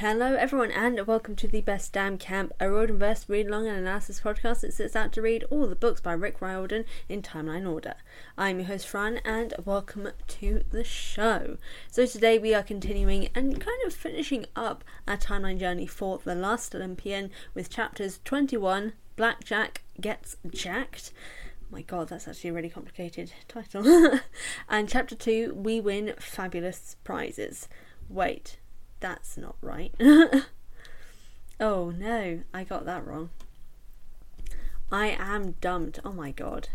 Hello, everyone, and welcome to the Best Damn Camp, a Riordan Verse read along and analysis podcast that sets out to read all the books by Rick Riordan in timeline order. I'm your host, Fran, and welcome to the show. So, today we are continuing and kind of finishing up our timeline journey for The Last Olympian with chapters 21 Blackjack Gets Jacked. my god, that's actually a really complicated title. and chapter 2 We Win Fabulous Prizes. Wait, that's not right. oh no, I got that wrong. I am dumped. Oh my god.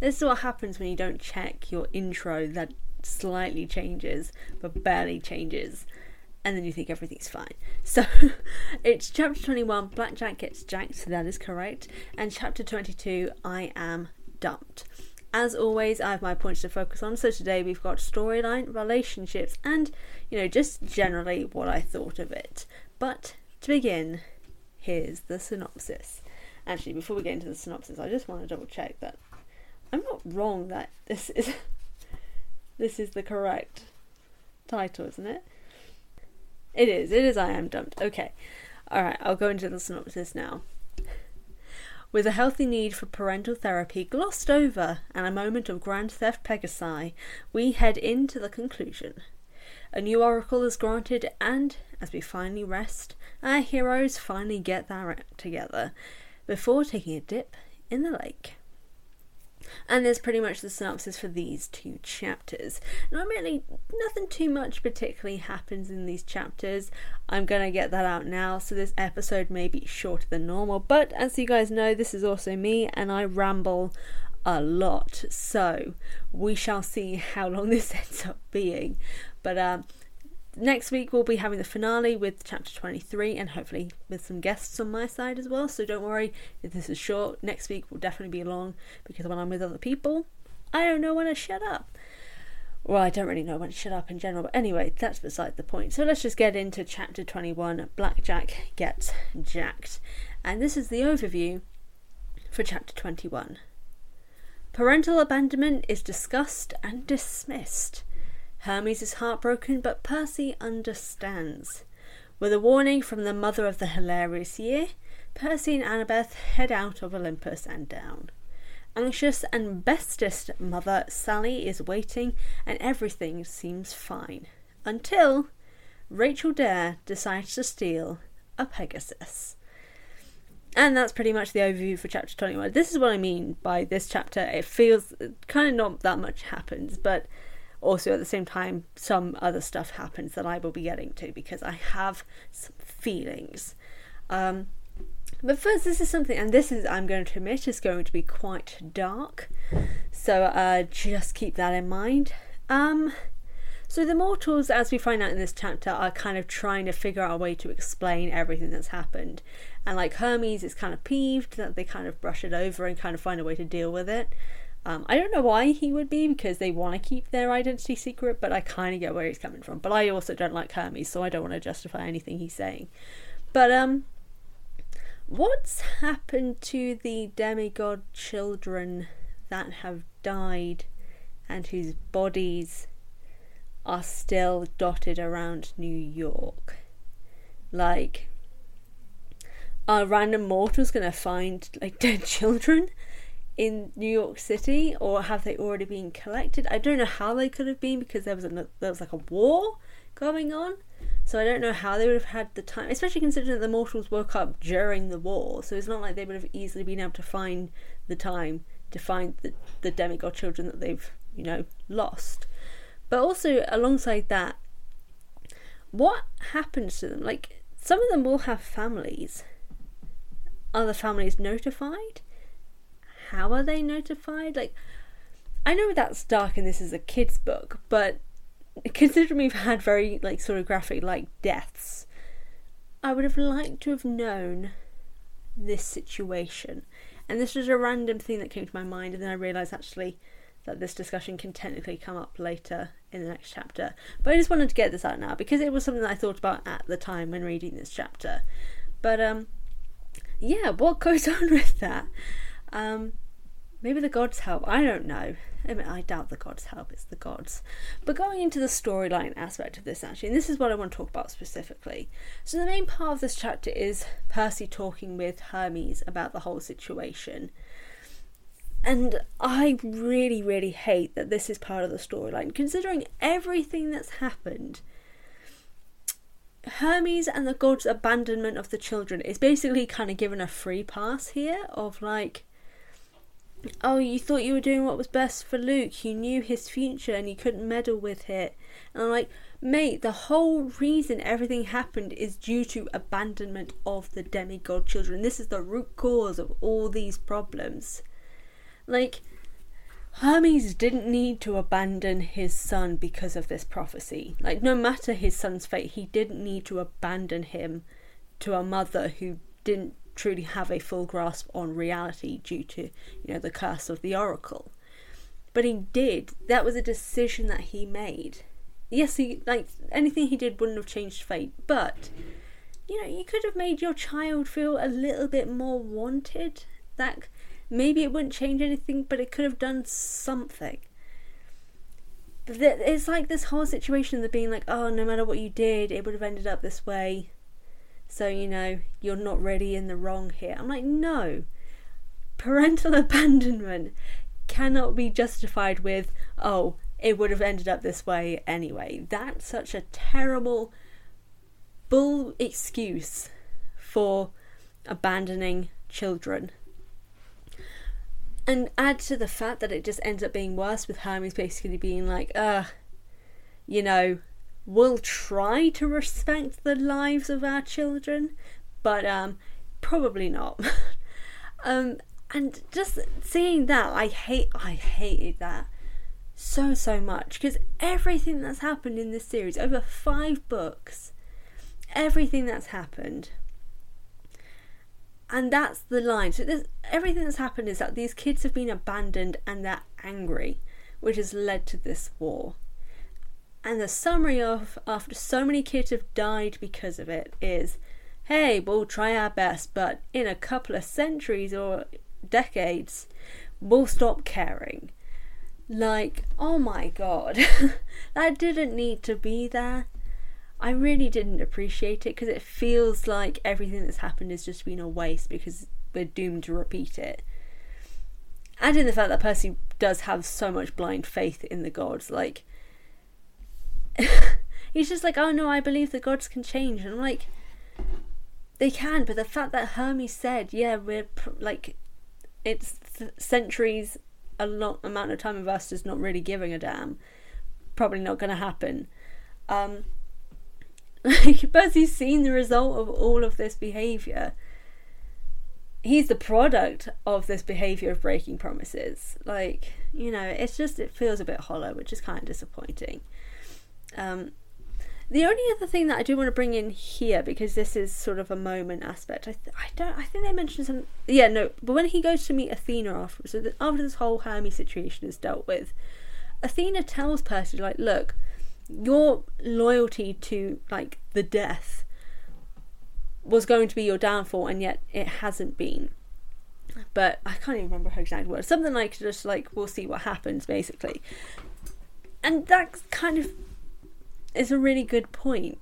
This is what happens when you don't check your intro that slightly changes, but barely changes. And then you think everything's fine. So it's chapter 21, Blackjack gets jacked, so that is correct. And chapter 22, I am dumped. As always, I have my points to focus on. So today we've got storyline, relationships, and, you know, just generally what I thought of it. But to begin, here's the synopsis. Actually, before we get into the synopsis, I just want to double check that I'm not wrong that this is this is the correct title, isn't it? It is. It is I am dumped. Okay. All right, I'll go into the synopsis now with a healthy need for parental therapy glossed over and a moment of Grand Theft Pegassi, we head into the conclusion. A new oracle is granted, and as we finally rest, our heroes finally get their act together before taking a dip in the lake. And there's pretty much the synopsis for these two chapters. Not really, nothing too much particularly happens in these chapters. I'm gonna get that out now, so this episode may be shorter than normal. But as you guys know, this is also me, and I ramble a lot. So we shall see how long this ends up being. But um, next week we'll be having the finale with chapter 23 and hopefully with some guests on my side as well. So don't worry if this is short. Next week will definitely be long because when i'm with other people i don't know when to shut up. Well i don't really know when to shut up in general but anyway that's beside the point. So let's just get into chapter 21 blackjack gets jacked. And this is the overview for chapter 21 parental abandonment is discussed and dismissed Hermes is heartbroken, but Percy understands. With a warning from the mother of the hilarious year, Percy and Annabeth head out of Olympus and down. Anxious and bestest mother Sally is waiting, and everything seems fine. Until Rachel Dare decides to steal a Pegasus. And that's pretty much the overview for chapter 21. This is what I mean by this chapter. It feels kind of not that much happens, but also at the same time some other stuff happens that I will be getting to because I have some feelings. Um, but first, this is something, and this is, I'm going to admit, is going to be quite dark. So uh, just keep that in mind. Um, so the mortals, as we find out in this chapter, are kind of trying to figure out a way to explain everything that's happened. And like Hermes is kind of peeved that they kind of brush it over and kind of find a way to deal with it. Um, I don't know why he would be because they want to keep their identity secret, but I kind of get where he's coming from. But I also don't like Hermes, so I don't want to justify anything he's saying. But um, what's happened to the demigod children that have died and whose bodies are still dotted around New York? Like, are random mortals gonna find like dead children? In New York City, or have they already been collected? I don't know how they could have been because there was a, there was like a war going on. So I don't know how they would have had the time, especially considering that the mortals woke up during the war. So it's not like they would have easily been able to find the time to find the, the demigod children that they've, you know, lost. But also, alongside that, what happens to them? Like, some of them will have families. Are the families notified? How are they notified? Like, I know that's dark and this is a kid's book, but considering we've had very, like, sort of graphic, like, deaths, I would have liked to have known this situation. And this was a random thing that came to my mind, and then I realised actually that this discussion can technically come up later in the next chapter. But I just wanted to get this out now because it was something that I thought about at the time when reading this chapter. But um, yeah, what goes on with that? Um, maybe the gods help. I don't know. I, mean, I doubt the gods help. It's the gods. But going into the storyline aspect of this, actually, and this is what I want to talk about specifically. So the main part of this chapter is Percy talking with Hermes about the whole situation. And I really, really hate that this is part of the storyline, considering everything that's happened. Hermes and the gods' abandonment of the children is basically kind of given a free pass here of like, oh, you thought you were doing what was best for Luke, you knew his future and you couldn't meddle with it. And I'm like, mate, the whole reason everything happened is due to abandonment of the demigod children. This is the root cause of all these problems. Like, Hermes didn't need to abandon his son because of this prophecy. Like, no matter his son's fate, he didn't need to abandon him to a mother who didn't truly have a full grasp on reality due to, you know, the curse of the oracle. But he did. That was a decision that he made. Yes, he like anything he did wouldn't have changed fate, but you know, you could have made your child feel a little bit more wanted. That maybe it wouldn't change anything, but it could have done something. It's like this whole situation of being like, oh, no matter what you did, it would have ended up this way. So, you know, you're not really in the wrong here. I'm like, no. Parental abandonment cannot be justified with, oh, it would have ended up this way anyway. That's such a terrible bull excuse for abandoning children. And add to the fact that it just ends up being worse with Hermes basically being like, uh, you know, we'll try to respect the lives of our children, but um, probably not. um, and just seeing that, I hate, I hated that so so much because everything that's happened in this series, over five books, everything that's happened and that's the line. So this, everything that's happened is that these kids have been abandoned and they're angry, which has led to this war. And the summary of after so many kids have died because of it is, hey, we'll try our best, but in a couple of centuries or decades, we'll stop caring. Like, oh my god, that didn't need to be there. I really didn't appreciate it because it feels like everything that's happened has just been a waste because we're doomed to repeat it. And in the fact that Percy does have so much blind faith in the gods, like he's just like, oh no, I believe the gods can change, and I'm like, they can, but the fact that Hermes said, yeah, we're pr- like, it's th- centuries, a lot amount of time of us just not really giving a damn, probably not going to happen. Um, like Percy's seen the result of all of this behavior. He's the product of this behavior of breaking promises. Like, you know, it's just it feels a bit hollow, which is kind of disappointing. Um, the only other thing that I do want to bring in here, because this is sort of a moment aspect, I, th- I don't, I think they mentioned some, yeah, no, but when he goes to meet Athena after, so that after this whole Hermes situation is dealt with, Athena tells Percy, like, look, your loyalty to like the death was going to be your downfall and yet it hasn't been. But i can't even remember her exact words something like just like we'll see what happens basically. And that kind of is a really good point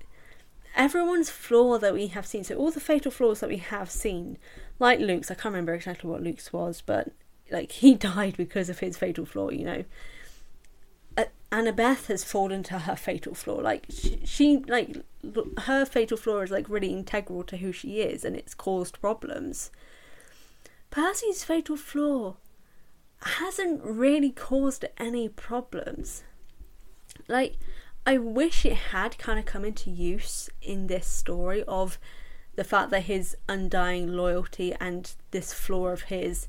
everyone's flaw that we have seen so all the fatal flaws that we have seen like luke's i can't remember exactly what luke's was but like he died because of his fatal flaw you know Annabeth has fallen to her fatal flaw. Like she, she, like her fatal flaw is like really integral to who she is, and it's caused problems. Percy's fatal flaw hasn't really caused any problems. Like, I wish it had kind of come into use in this story of the fact that his undying loyalty and this flaw of his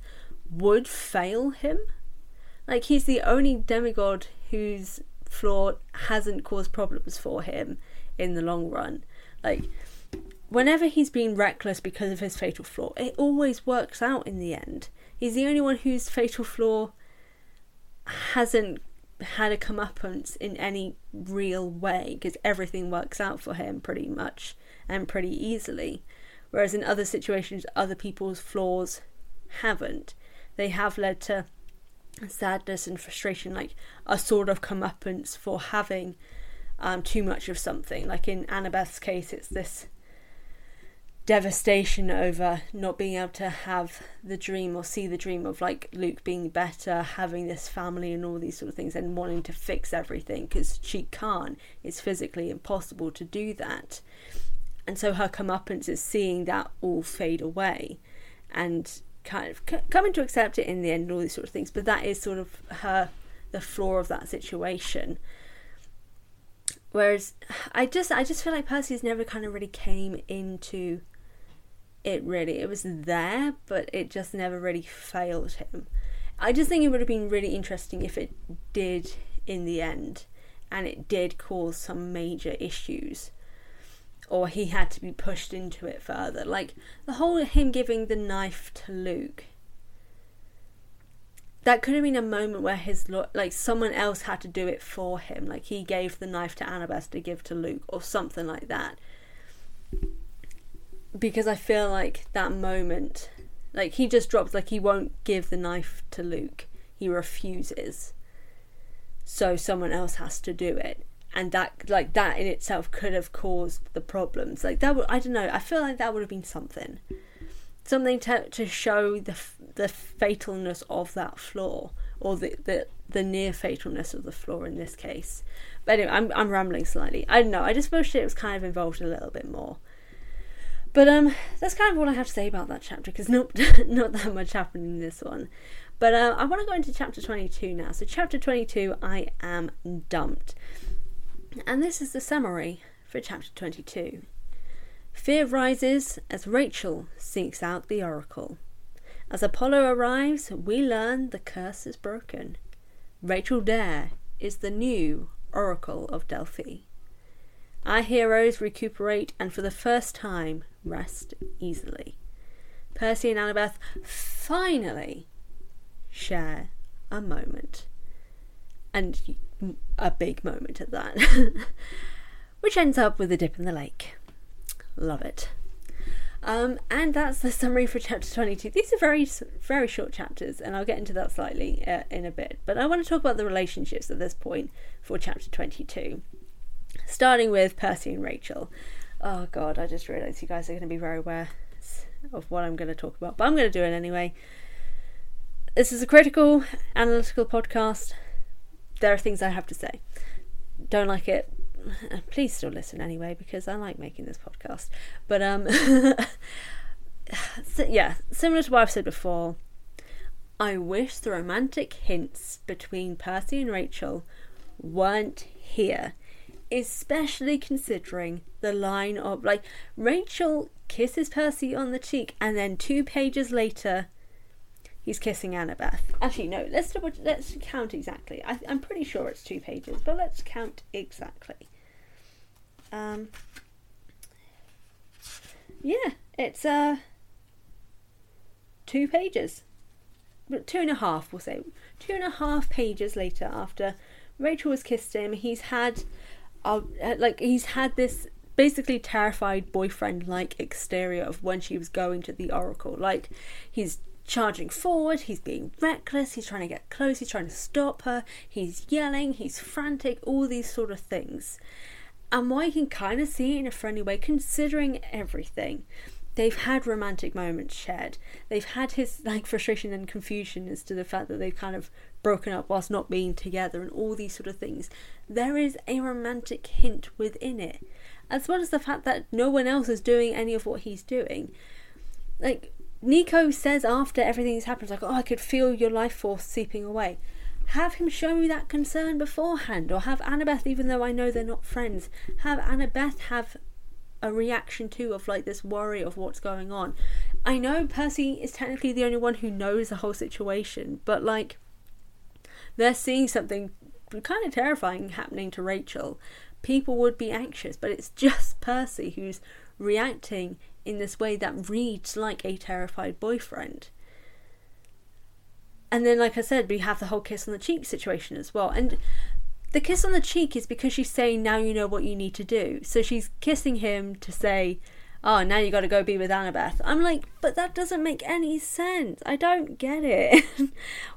would fail him. Like, he's the only demigod whose flaw hasn't caused problems for him in the long run. Like, whenever he's been reckless because of his fatal flaw, it always works out in the end. He's the only one whose fatal flaw hasn't had a comeuppance in any real way because everything works out for him pretty much and pretty easily. Whereas in other situations, other people's flaws haven't. They have led to sadness and frustration, like a sort of comeuppance for having um, too much of something. Like in Annabeth's case, it's this devastation over not being able to have the dream or see the dream of like Luke being better, having this family and all these sort of things, and wanting to fix everything because she can't. It's physically impossible to do that. And so her comeuppance is seeing that all fade away and kind of c- coming to accept it in the end and all these sort of things. But that is sort of her, the flaw of that situation. Whereas I just I just feel like Percy's never kind of really came into it really. It was there, but it just never really failed him. I just think it would have been really interesting if it did in the end and it did cause some major issues or he had to be pushed into it further. Like the whole him giving the knife to Luke. That could have been a moment where his like someone else had to do it for him. Like he gave the knife to Annabeth to give to Luke or something like that because I feel like that moment, like he just drops, like he won't give the knife to Luke. He refuses. So someone else has to do it. And that, like that in itself, could have caused the problems. Like that would, I don't know. I feel like that would have been something, something to to show the the fatalness of that flaw, or the the the near fatalness of the flaw in this case. But anyway, I'm I'm rambling slightly. I don't know. I just wish it was kind of involved a little bit more. But um, that's kind of all I have to say about that chapter because not not that much happened in this one. But uh, I want to go into chapter 22 now. So, chapter 22, I am dumped. And this is the summary for chapter 22. Fear rises as Rachel seeks out the oracle. As Apollo arrives, we learn the curse is broken. Rachel Dare is the new oracle of Delphi. Our heroes recuperate and for the first time rest easily. Percy and Annabeth finally share a moment. And a big moment at that. Which ends up with a dip in the lake. Love it. Um, and that's the summary for chapter 22. These are very, very short chapters, and I'll get into that slightly uh, in a bit. But I want to talk about the relationships at this point for chapter 22 starting with Percy and Rachel. Oh god, I just realised you guys are going to be very aware of what I'm going to talk about, but I'm going to do it anyway. This is a critical, analytical podcast. There are things I have to say. Don't like it? Please still listen anyway because I like making this podcast. But um, so, yeah, similar to what I've said before. I wish the romantic hints between Percy and Rachel weren't here especially considering the line of like Rachel kisses Percy on the cheek, and then two pages later, he's kissing Annabeth. Actually, no. Let's double, let's count exactly. I, am pretty sure it's two pages, but let's count exactly. Um. Yeah, it's uh two pages, but two and a half. We'll say two and a half pages later after Rachel has kissed him. He's had uh, like he's had this basically terrified boyfriend like exterior of when she was going to the oracle. Like he's charging forward he's being reckless he's trying to get close he's trying to stop her he's yelling he's frantic all these sort of things. And why you can kind of see it in a friendly way considering everything they've had romantic moments shared. They've had his like frustration and confusion as to the fact that they've kind of broken up whilst not being together and all these sort of things. There is a romantic hint within it. As well as the fact that no one else is doing any of what he's doing. Like Nico says after everything's happened, like, oh, I could feel your life force seeping away. have him show you that concern beforehand, or have Annabeth, even though I know they're not friends, have Annabeth have a reaction too of like this worry of what's going on. I know Percy is technically the only one who knows the whole situation, but like they're seeing something kind of terrifying happening to Rachel. People would be anxious, but it's just Percy who's reacting in this way that reads like a terrified boyfriend. And then, like I said, we have the whole kiss on the cheek situation as well. And the kiss on the cheek is because she's saying, now you know what you need to do. So she's kissing him to say, oh, now you got to go be with Annabeth. I'm like, but that doesn't make any sense. I don't get it.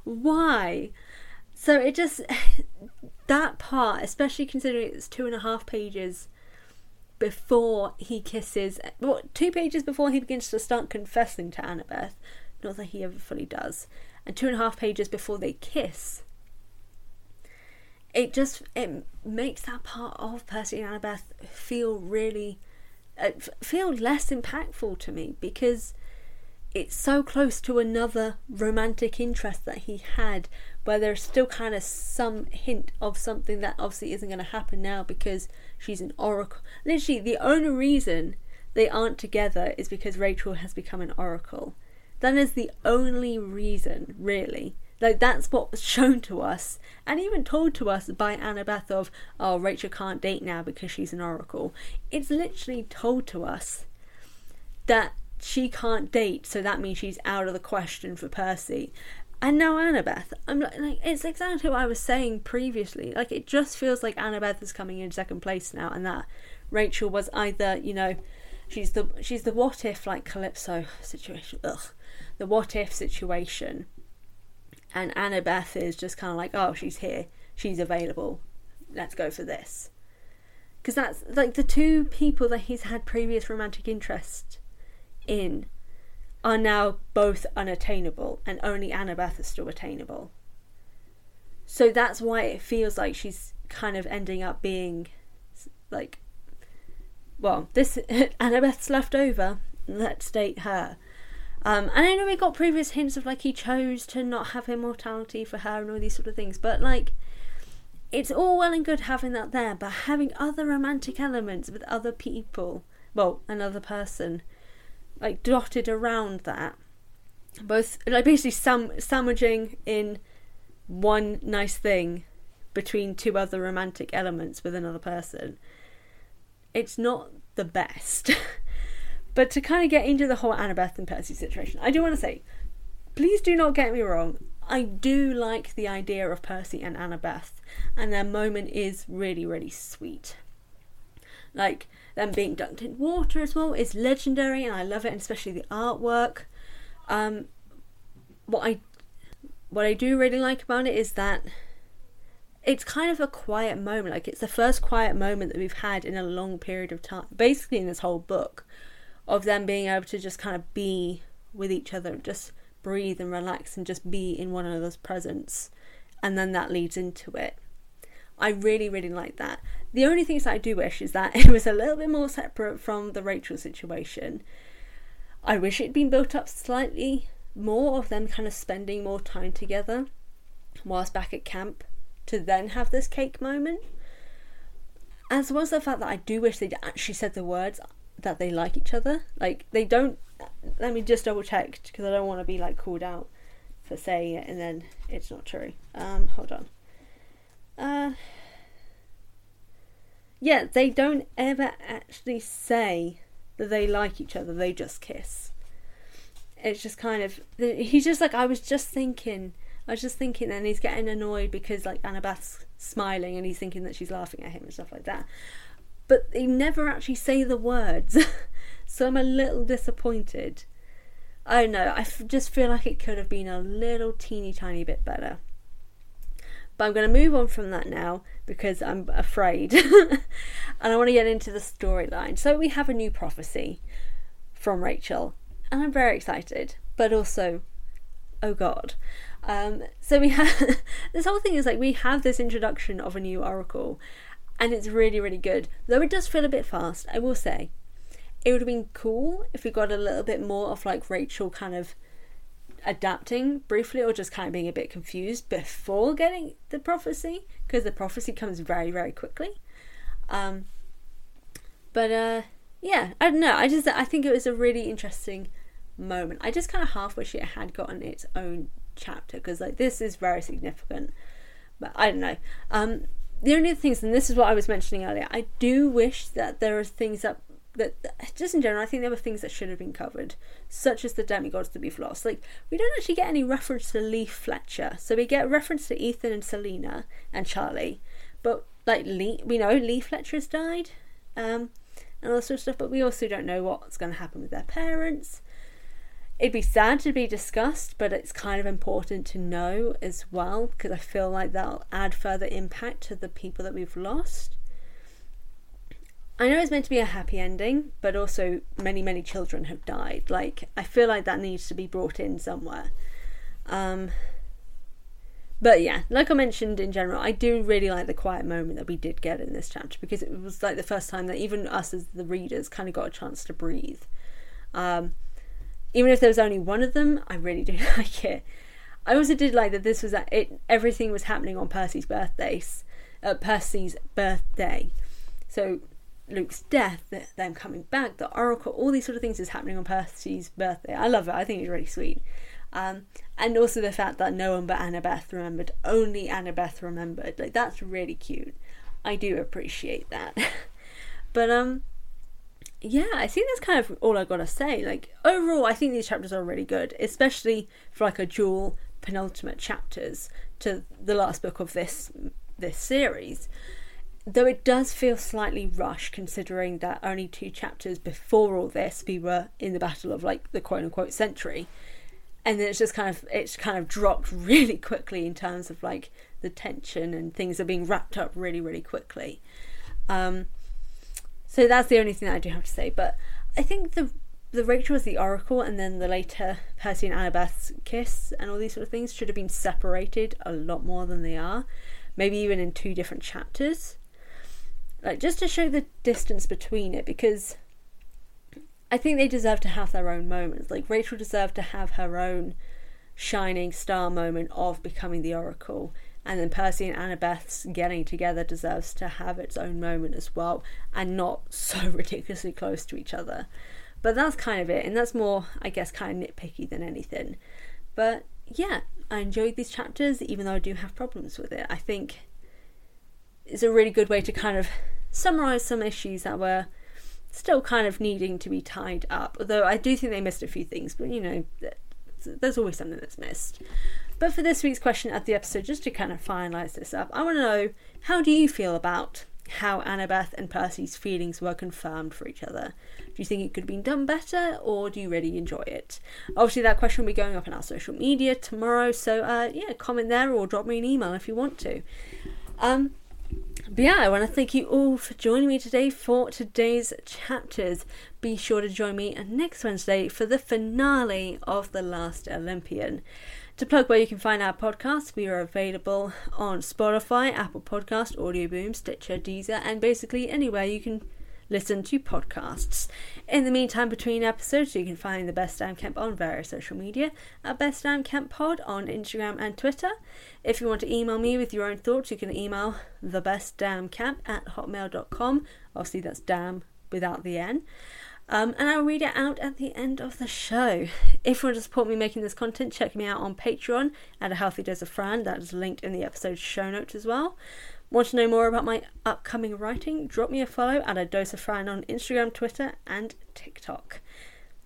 Why? So it just, that part, especially considering it's two and a half pages before he kisses, well, two pages before he begins to start confessing to Annabeth, not that he ever fully does and two and a half pages before they kiss it just it makes that part of Percy and Annabeth feel really uh, feel less impactful to me because it's so close to another romantic interest that he had where there's still kind of some hint of something that obviously isn't going to happen now because she's an oracle literally the only reason they aren't together is because Rachel has become an oracle that is the only reason, really. Like that's what was shown to us and even told to us by Annabeth of, oh, Rachel can't date now because she's an oracle. It's literally told to us that she can't date, so that means she's out of the question for Percy. And now Annabeth, I'm like, like, it's exactly what I was saying previously. Like, it just feels like Annabeth is coming in second place now, and that Rachel was either, you know, she's the she's the what if like Calypso situation. Ugh, the what if situation. And Annabeth is just kind of like, oh, she's here, she's available, let's go for this. Because that's like the two people that he's had previous romantic interest in are now both unattainable, and only Annabeth is still attainable. So that's why it feels like she's kind of ending up being like, well, this Annabeth's left over. Let's date her. Um, and I know we got previous hints of like he chose to not have immortality for her and all these sort of things, but like it's all well and good having that there, but having other romantic elements with other people, well, another person, like dotted around that, both like basically sam- sandwiching in one nice thing between two other romantic elements with another person. It's not the best. But to kind of get into the whole Annabeth and Percy situation, I do want to say, please do not get me wrong. I do like the idea of Percy and Annabeth, and their moment is really, really sweet. Like them being dunked in water as well is legendary, and I love it, and especially the artwork. Um, what I what I do really like about it is that it's kind of a quiet moment. Like it's the first quiet moment that we've had in a long period of time, basically in this whole book of them being able to just kind of be with each other, just breathe and relax and just be in one another's presence. And then that leads into it. I really, really like that. The only things that I do wish is that it was a little bit more separate from the Rachel situation. I wish it'd been built up slightly more of them kind of spending more time together whilst back at camp to then have this cake moment. As well as the fact that I do wish they'd actually said the words, that they like each other. Like they don't. Let me just double check because I don't want to be like called out for saying it and then it's not true. Um, hold on. Uh, yeah, they don't ever actually say that they like each other. They just kiss. It's just kind of he's just like I was just thinking. I was just thinking, and he's getting annoyed because like Annabeth's smiling and he's thinking that she's laughing at him and stuff like that but they never actually say the words. so I'm a little disappointed. I don't know, I f- just feel like it could have been a little teeny tiny bit better. But I'm going to move on from that now because I'm afraid. and I want to get into the storyline. So we have a new prophecy from Rachel, and I'm very excited, but also, oh god. Um, so we have this whole thing is like we have this introduction of a new oracle, and it's really, really good. Though it does feel a bit fast, I will say. It would have been cool if we got a little bit more of like Rachel kind of adapting briefly or just kind of being a bit confused before getting the prophecy because the prophecy comes very very quickly. Um but uh yeah i don't know. I just i think it was a really interesting moment. I just kind of half wish it had gotten its own chapter because like this is very significant. But i don't know. Um the only things and this is what i was mentioning earlier i do wish that there are things that that just in general, I think there were things that should have been covered, such as the demigods that we've lost. Like we don't actually get any reference to Lee Fletcher, so we get reference to Ethan and Selena and Charlie, but like Lee, we know Lee Fletcher has died, um, and all sort of stuff, but we also don't know what's going to happen with their parents. It'd be sad to be discussed, but it's kind of important to know as well because I feel like that'll add further impact to the people that we've lost. I know it's meant to be a happy ending, but also many, many children have died. Like, I feel like that needs to be brought in somewhere. Um, but yeah, like I mentioned in general, I do really like the quiet moment that we did get in this chapter because it was like the first time that even us as the readers kind of got a chance to breathe. Um, even if there was only one of them, I really do like it. I also did like that this was it. Everything was happening on Percy's birthdays, uh, Percy's birthday. So Luke's death, them coming back, the Oracle, all these sort of things is happening on Percy's birthday. I love it. I think it's really sweet. Um, and also the fact that no one but Annabeth remembered, only Annabeth remembered. Like that's really cute. I do appreciate that. but um, yeah, I think that's kind of all I've gotta say. Like overall, I think these chapters are really good, especially for like a dual penultimate chapters to the last book of this this series. Though it does feel slightly rushed considering that only two chapters before all this we were in the battle of like the quote unquote century. And then it's just kind of it's kind of dropped really quickly in terms of like the tension and things are being wrapped up really really quickly. Um, so that's the only thing that i do have to say but i think the the rachel as the oracle and then the later percy and annabeth's kiss and all these sort of things should have been separated a lot more than they are maybe even in two different chapters like just to show the distance between it because I think they deserve to have their own moments. Like Rachel deserved to have her own shining star moment of becoming the Oracle, and then Percy and Annabeth's getting together deserves to have its own moment as well, and not so ridiculously close to each other. But that's kind of it, and that's more, I guess, kind of nitpicky than anything. But yeah, I enjoyed these chapters, even though I do have problems with it. I think is a really good way to kind of summarize some issues that were still kind of needing to be tied up. Although I do think they missed a few things, but you know, there's always something that's missed. But for this week's question at the episode, just to kind of finalise this up, I want to know how do you feel about how Annabeth and Percy's feelings were confirmed for each other? Do you think it could have been done better, or do you really enjoy it? Obviously, that question will be going up on our social media tomorrow, so uh, yeah, comment there or drop me an email if you want to. Um, but yeah, I want to thank you all for joining me today for today's chapters. Be sure to join me next Wednesday for the finale of The Last Olympian. To plug where you can find our podcast, we are available on Spotify, Apple Podcast, Audio Boom, Stitcher, Deezer, and basically anywhere you can listen to podcasts. In the meantime, between episodes, you can find the Best Damn Camp on various social media at Best Damn Camp Pod on Instagram and Twitter. If you want to email me with your own thoughts, you can email the Best Damn Camp at hotmail.com. Obviously, that's damn without the N. Um, and I'll read it out at the end of the show. If you want to support me making this content, check me out on Patreon at A Healthy Dose of Fran. That is linked in the episode show notes as well. Want to know more about my upcoming writing? Drop me a follow at a dose of Fran on Instagram, Twitter, and TikTok.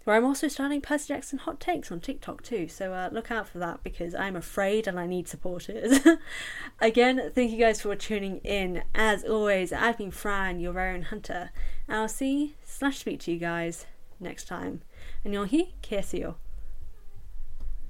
Where I'm also starting Percy Jackson hot takes on TikTok too, so uh, look out for that because I'm afraid and I need supporters. Again, thank you guys for tuning in. As always, I've been Fran, your very own hunter, and I'll see slash speak to you guys next time. And you'll hear, KSEO.